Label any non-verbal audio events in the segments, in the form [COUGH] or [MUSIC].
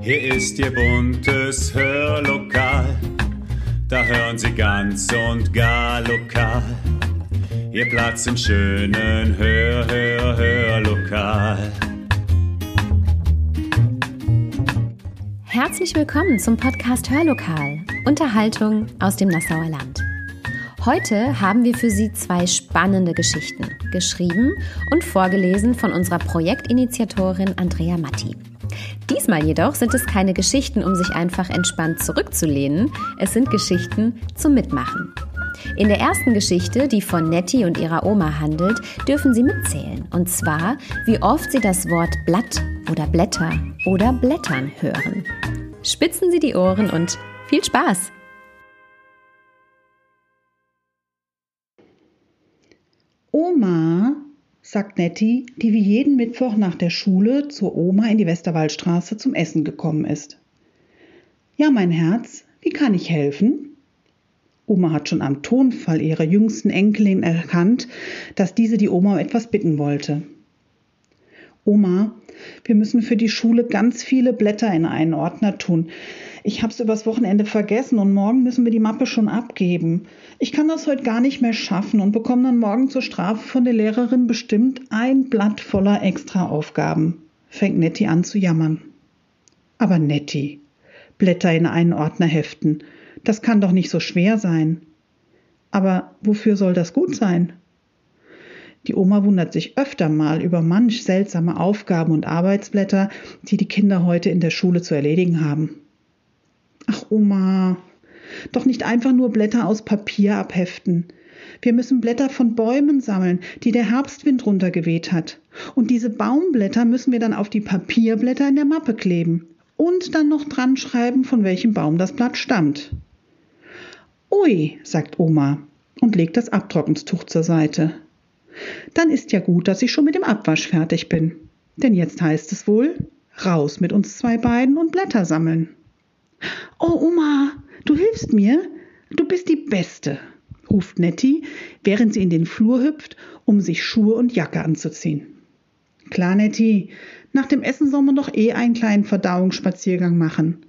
Hier ist Ihr buntes Hörlokal, da hören Sie ganz und gar lokal. Ihr Platz im schönen Hör, Hör, Hörlokal. Herzlich willkommen zum Podcast Hörlokal, Unterhaltung aus dem Nassauer Land. Heute haben wir für Sie zwei spannende Geschichten, geschrieben und vorgelesen von unserer Projektinitiatorin Andrea Matti. Diesmal jedoch sind es keine Geschichten, um sich einfach entspannt zurückzulehnen, es sind Geschichten zum Mitmachen. In der ersten Geschichte, die von Nettie und ihrer Oma handelt, dürfen Sie mitzählen. Und zwar, wie oft Sie das Wort Blatt oder Blätter oder Blättern hören. Spitzen Sie die Ohren und viel Spaß! Oma, sagt Nettie, die wie jeden Mittwoch nach der Schule zur Oma in die Westerwaldstraße zum Essen gekommen ist. Ja, mein Herz, wie kann ich helfen? Oma hat schon am Tonfall ihrer jüngsten Enkelin erkannt, dass diese die Oma um etwas bitten wollte. Oma, wir müssen für die Schule ganz viele Blätter in einen Ordner tun. Ich hab's übers Wochenende vergessen und morgen müssen wir die Mappe schon abgeben. Ich kann das heute gar nicht mehr schaffen und bekomme dann morgen zur Strafe von der Lehrerin bestimmt ein Blatt voller Extraaufgaben. Fängt Nettie an zu jammern. Aber Nettie, Blätter in einen Ordner heften, das kann doch nicht so schwer sein. Aber wofür soll das gut sein? Die Oma wundert sich öfter mal über manch seltsame Aufgaben und Arbeitsblätter, die die Kinder heute in der Schule zu erledigen haben. Ach Oma, doch nicht einfach nur Blätter aus Papier abheften. Wir müssen Blätter von Bäumen sammeln, die der Herbstwind runtergeweht hat. Und diese Baumblätter müssen wir dann auf die Papierblätter in der Mappe kleben. Und dann noch dran schreiben, von welchem Baum das Blatt stammt. Ui, sagt Oma und legt das Abtrocknstuch zur Seite. Dann ist ja gut, dass ich schon mit dem Abwasch fertig bin. Denn jetzt heißt es wohl, raus mit uns zwei beiden und Blätter sammeln. Oh, Oma, du hilfst mir? Du bist die Beste, ruft Nettie, während sie in den Flur hüpft, um sich Schuhe und Jacke anzuziehen. Klar, Nettie, nach dem Essen soll man doch eh einen kleinen Verdauungsspaziergang machen.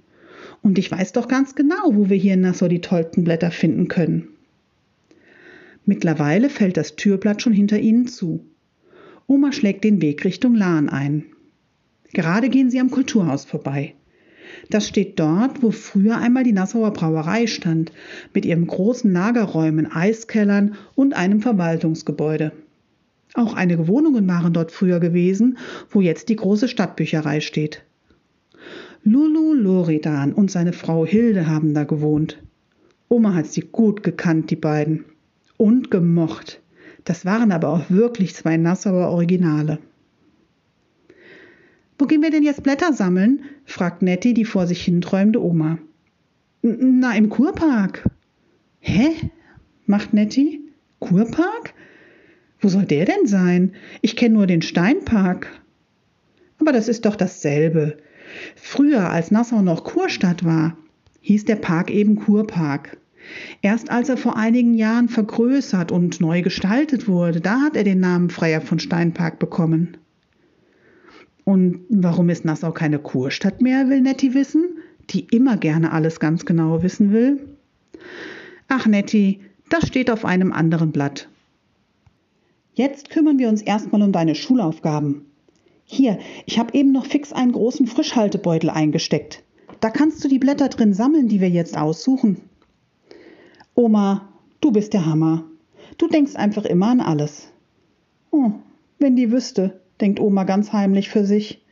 Und ich weiß doch ganz genau, wo wir hier in Nassau die tollsten Blätter finden können. Mittlerweile fällt das Türblatt schon hinter ihnen zu. Oma schlägt den Weg Richtung Lahn ein. Gerade gehen sie am Kulturhaus vorbei. Das steht dort, wo früher einmal die Nassauer Brauerei stand, mit ihren großen Lagerräumen, Eiskellern und einem Verwaltungsgebäude. Auch einige Wohnungen waren dort früher gewesen, wo jetzt die große Stadtbücherei steht. Lulu Loridan und seine Frau Hilde haben da gewohnt. Oma hat sie gut gekannt, die beiden und gemocht. Das waren aber auch wirklich zwei Nassauer Originale. Wo gehen wir denn jetzt Blätter sammeln? fragt Nettie die vor sich hinträumende Oma. Na, im Kurpark. Hä? macht Nettie. Kurpark? Wo soll der denn sein? Ich kenne nur den Steinpark. Aber das ist doch dasselbe. Früher, als Nassau noch Kurstadt war, hieß der Park eben Kurpark. Erst als er vor einigen Jahren vergrößert und neu gestaltet wurde, da hat er den Namen Freier von Steinpark bekommen. Und warum ist Nassau keine Kurstadt mehr, will Nettie wissen, die immer gerne alles ganz genau wissen will? Ach, Nettie, das steht auf einem anderen Blatt. Jetzt kümmern wir uns erstmal um deine Schulaufgaben. Hier, ich habe eben noch fix einen großen Frischhaltebeutel eingesteckt. Da kannst du die Blätter drin sammeln, die wir jetzt aussuchen. Oma, du bist der Hammer. Du denkst einfach immer an alles. Oh, wenn die wüsste, denkt Oma ganz heimlich für sich.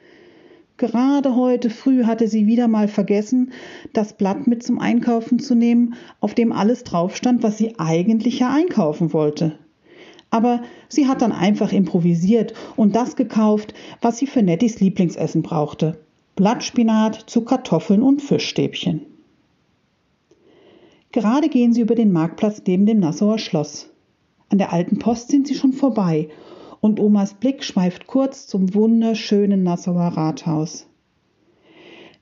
Gerade heute früh hatte sie wieder mal vergessen, das Blatt mit zum Einkaufen zu nehmen, auf dem alles drauf stand, was sie eigentlich ja einkaufen wollte. Aber sie hat dann einfach improvisiert und das gekauft, was sie für Nettis Lieblingsessen brauchte. Blattspinat zu Kartoffeln und Fischstäbchen. Gerade gehen sie über den Marktplatz neben dem Nassauer Schloss. An der alten Post sind sie schon vorbei und Omas Blick schweift kurz zum wunderschönen Nassauer Rathaus.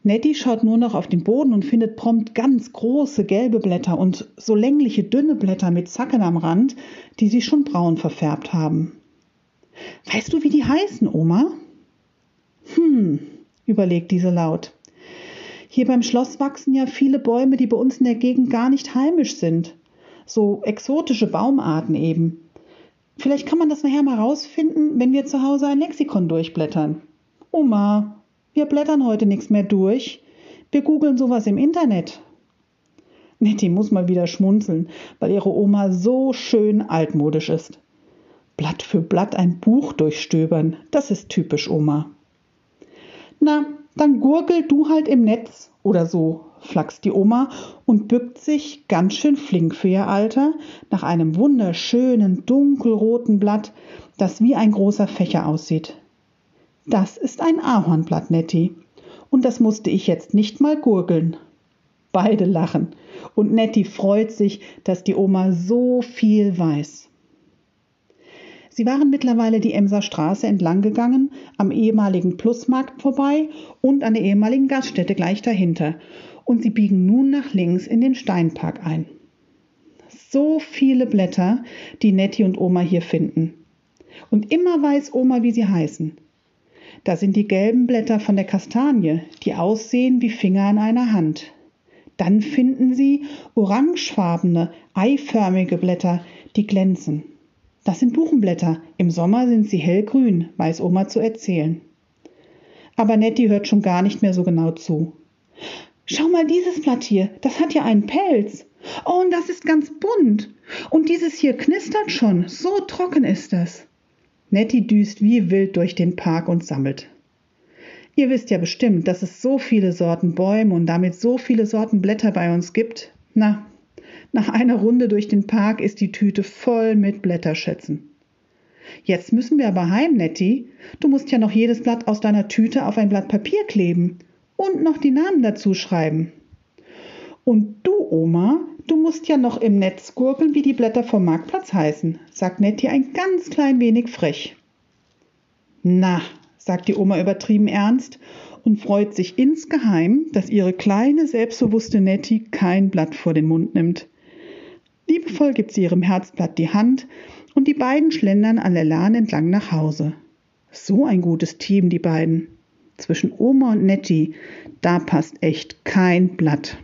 Nettie schaut nur noch auf den Boden und findet prompt ganz große gelbe Blätter und so längliche dünne Blätter mit Zacken am Rand, die sich schon braun verfärbt haben. Weißt du, wie die heißen, Oma? Hm, überlegt diese laut. Hier beim Schloss wachsen ja viele Bäume, die bei uns in der Gegend gar nicht heimisch sind. So exotische Baumarten eben. Vielleicht kann man das nachher mal rausfinden, wenn wir zu Hause ein Lexikon durchblättern. Oma, wir blättern heute nichts mehr durch. Wir googeln sowas im Internet. Nettie muss mal wieder schmunzeln, weil ihre Oma so schön altmodisch ist. Blatt für Blatt ein Buch durchstöbern, das ist typisch Oma. Na, dann gurgel du halt im Netz oder so, flaxt die Oma und bückt sich ganz schön flink für ihr Alter nach einem wunderschönen dunkelroten Blatt, das wie ein großer Fächer aussieht. Das ist ein Ahornblatt, Nettie. Und das musste ich jetzt nicht mal gurgeln. Beide lachen und Nettie freut sich, dass die Oma so viel weiß. Sie waren mittlerweile die Emser Straße entlang gegangen, am ehemaligen Plusmarkt vorbei und an der ehemaligen Gaststätte gleich dahinter. Und sie biegen nun nach links in den Steinpark ein. So viele Blätter, die Nettie und Oma hier finden. Und immer weiß Oma, wie sie heißen. Da sind die gelben Blätter von der Kastanie, die aussehen wie Finger in einer Hand. Dann finden Sie orangefarbene, eiförmige Blätter, die glänzen. Das sind Buchenblätter. Im Sommer sind sie hellgrün, weiß Oma zu erzählen. Aber Nettie hört schon gar nicht mehr so genau zu. Schau mal dieses Blatt hier, das hat ja einen Pelz. Oh, und das ist ganz bunt. Und dieses hier knistert schon, so trocken ist es. Nettie düst wie wild durch den Park und sammelt. Ihr wisst ja bestimmt, dass es so viele Sorten Bäume und damit so viele Sorten Blätter bei uns gibt. Na, nach einer Runde durch den Park ist die Tüte voll mit Blätterschätzen. Jetzt müssen wir aber heim, Nettie. Du musst ja noch jedes Blatt aus deiner Tüte auf ein Blatt Papier kleben und noch die Namen dazu schreiben. Und du, Oma, du musst ja noch im Netz gurgeln, wie die Blätter vom Marktplatz heißen, sagt Nettie ein ganz klein wenig frech. Na, sagt die Oma übertrieben ernst und freut sich insgeheim, dass ihre kleine, selbstbewusste Nettie kein Blatt vor den Mund nimmt. Liebevoll gibt sie ihrem Herzblatt die Hand und die beiden schlendern an der Lahn entlang nach Hause. So ein gutes Team, die beiden. Zwischen Oma und Nettie, da passt echt kein Blatt.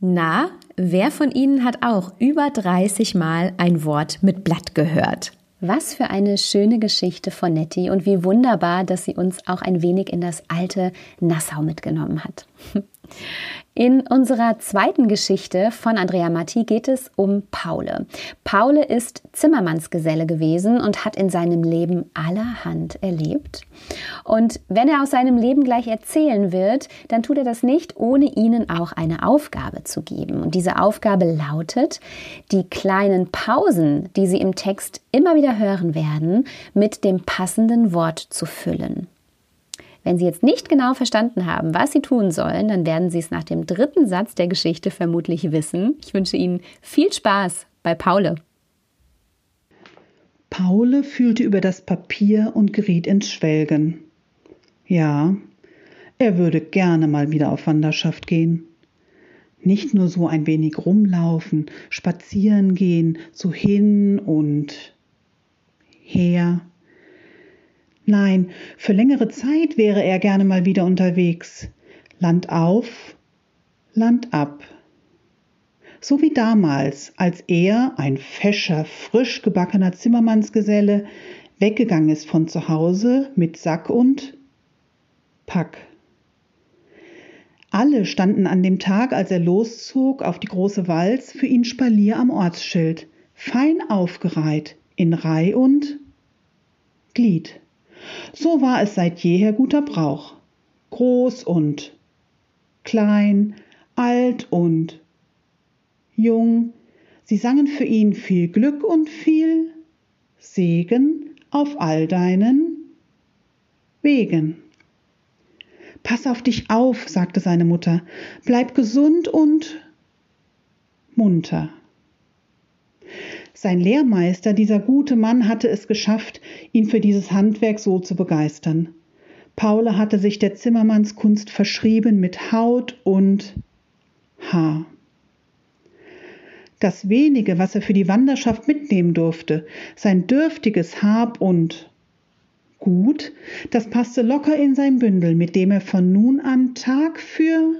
Na, wer von Ihnen hat auch über 30 Mal ein Wort mit Blatt gehört? Was für eine schöne Geschichte von Nettie und wie wunderbar, dass sie uns auch ein wenig in das alte Nassau mitgenommen hat. [LAUGHS] In unserer zweiten Geschichte von Andrea Matti geht es um Paule. Paule ist Zimmermannsgeselle gewesen und hat in seinem Leben allerhand erlebt. Und wenn er aus seinem Leben gleich erzählen wird, dann tut er das nicht, ohne ihnen auch eine Aufgabe zu geben. Und diese Aufgabe lautet, die kleinen Pausen, die Sie im Text immer wieder hören werden, mit dem passenden Wort zu füllen. Wenn Sie jetzt nicht genau verstanden haben, was Sie tun sollen, dann werden Sie es nach dem dritten Satz der Geschichte vermutlich wissen. Ich wünsche Ihnen viel Spaß bei Paule. Paule fühlte über das Papier und geriet ins Schwelgen. Ja, er würde gerne mal wieder auf Wanderschaft gehen. Nicht nur so ein wenig rumlaufen, spazieren gehen, so hin und her. Nein, für längere Zeit wäre er gerne mal wieder unterwegs. Land auf, Land ab. So wie damals, als er, ein fescher, frisch gebackener Zimmermannsgeselle, weggegangen ist von zu Hause mit Sack und Pack. Alle standen an dem Tag, als er loszog, auf die große Walz für ihn Spalier am Ortsschild, fein aufgereiht, in Reih und Glied. So war es seit jeher guter Brauch. Groß und klein, alt und jung, sie sangen für ihn viel Glück und viel Segen auf all deinen Wegen. Pass auf dich auf, sagte seine Mutter, bleib gesund und munter. Sein Lehrmeister, dieser gute Mann, hatte es geschafft, ihn für dieses Handwerk so zu begeistern. Paule hatte sich der Zimmermannskunst verschrieben mit Haut und Haar. Das wenige, was er für die Wanderschaft mitnehmen durfte, sein dürftiges Hab und Gut, das passte locker in sein Bündel, mit dem er von nun an Tag für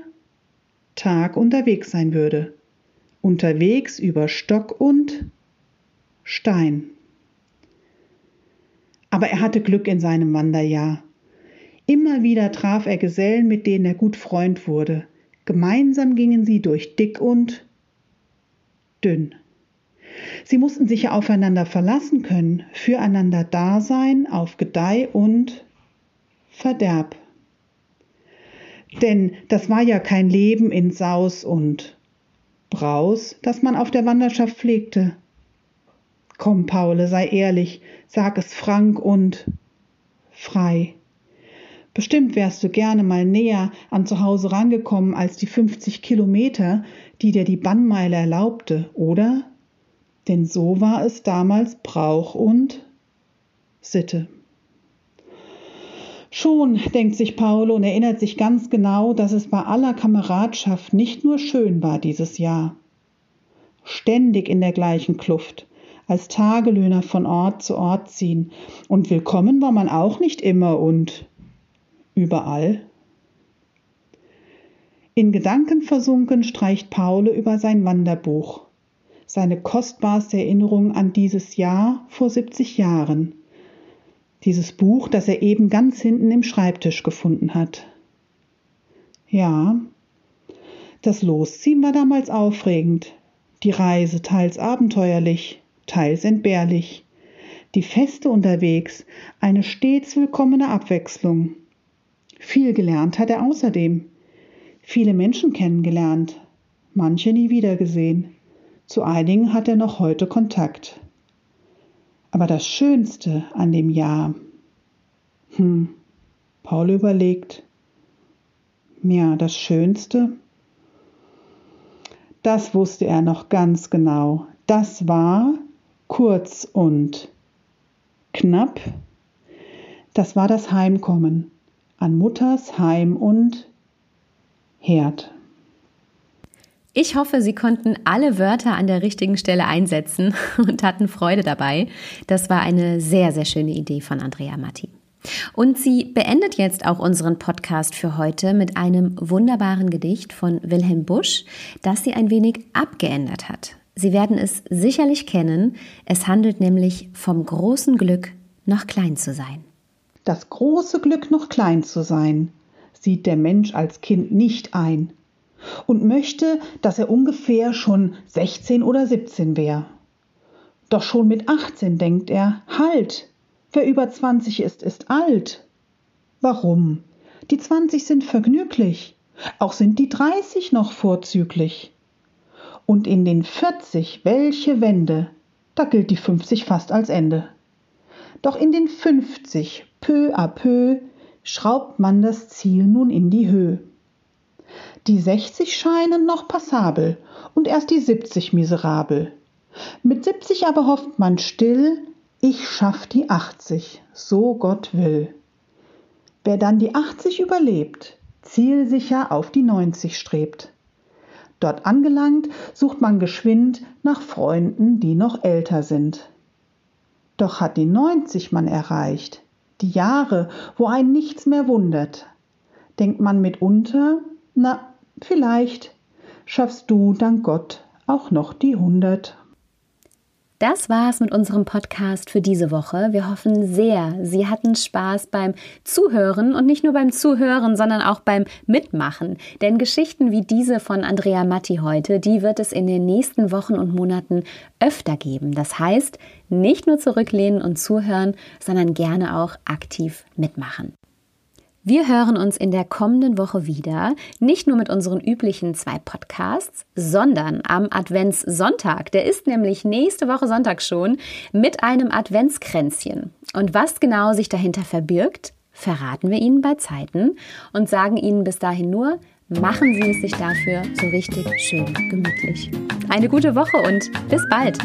Tag unterwegs sein würde. Unterwegs über Stock und Stein. Aber er hatte Glück in seinem Wanderjahr. Immer wieder traf er Gesellen, mit denen er gut Freund wurde. Gemeinsam gingen sie durch dick und dünn. Sie mussten sich ja aufeinander verlassen können, füreinander da sein, auf Gedeih und Verderb. Denn das war ja kein Leben in Saus und Braus, das man auf der Wanderschaft pflegte. Komm, Paule, sei ehrlich, sag es frank und frei. Bestimmt wärst du gerne mal näher an zu Hause rangekommen als die 50 Kilometer, die dir die Bannmeile erlaubte, oder? Denn so war es damals Brauch und Sitte. Schon denkt sich Paulo und erinnert sich ganz genau, dass es bei aller Kameradschaft nicht nur schön war dieses Jahr. Ständig in der gleichen Kluft, als Tagelöhner von Ort zu Ort ziehen. Und willkommen war man auch nicht immer und überall. In Gedanken versunken streicht Paule über sein Wanderbuch, seine kostbarste Erinnerung an dieses Jahr vor 70 Jahren dieses Buch, das er eben ganz hinten im Schreibtisch gefunden hat. Ja, das Losziehen war damals aufregend, die Reise teils abenteuerlich, teils entbehrlich, die Feste unterwegs eine stets willkommene Abwechslung. Viel gelernt hat er außerdem, viele Menschen kennengelernt, manche nie wiedergesehen. Zu einigen hat er noch heute Kontakt. Aber das Schönste an dem Jahr, hm, Paul überlegt, ja, das Schönste, das wusste er noch ganz genau. Das war kurz und knapp, das war das Heimkommen an Mutters Heim und Herd. Ich hoffe, Sie konnten alle Wörter an der richtigen Stelle einsetzen [LAUGHS] und hatten Freude dabei. Das war eine sehr, sehr schöne Idee von Andrea Matti. Und sie beendet jetzt auch unseren Podcast für heute mit einem wunderbaren Gedicht von Wilhelm Busch, das sie ein wenig abgeändert hat. Sie werden es sicherlich kennen. Es handelt nämlich vom großen Glück, noch klein zu sein. Das große Glück, noch klein zu sein, sieht der Mensch als Kind nicht ein und möchte, dass er ungefähr schon 16 oder 17 wäre. Doch schon mit 18 denkt er, halt, wer über 20 ist, ist alt. Warum? Die 20 sind vergnüglich, auch sind die 30 noch vorzüglich. Und in den 40, welche Wende, da gilt die 50 fast als Ende. Doch in den 50, peu à peu, schraubt man das Ziel nun in die Höhe. Die 60 scheinen noch passabel und erst die 70 miserabel. Mit 70 aber hofft man still, ich schaff die 80, so Gott will. Wer dann die 80 überlebt, zielsicher auf die 90 strebt. Dort angelangt, sucht man geschwind nach Freunden, die noch älter sind. Doch hat die 90 man erreicht, die Jahre, wo ein nichts mehr wundert, denkt man mitunter, na, Vielleicht schaffst du, dank Gott, auch noch die 100. Das war's mit unserem Podcast für diese Woche. Wir hoffen sehr, Sie hatten Spaß beim Zuhören und nicht nur beim Zuhören, sondern auch beim Mitmachen. Denn Geschichten wie diese von Andrea Matti heute, die wird es in den nächsten Wochen und Monaten öfter geben. Das heißt, nicht nur zurücklehnen und zuhören, sondern gerne auch aktiv mitmachen. Wir hören uns in der kommenden Woche wieder, nicht nur mit unseren üblichen zwei Podcasts, sondern am Adventssonntag. Der ist nämlich nächste Woche Sonntag schon mit einem Adventskränzchen. Und was genau sich dahinter verbirgt, verraten wir Ihnen bei Zeiten und sagen Ihnen bis dahin nur, machen Sie es sich dafür so richtig schön gemütlich. Eine gute Woche und bis bald!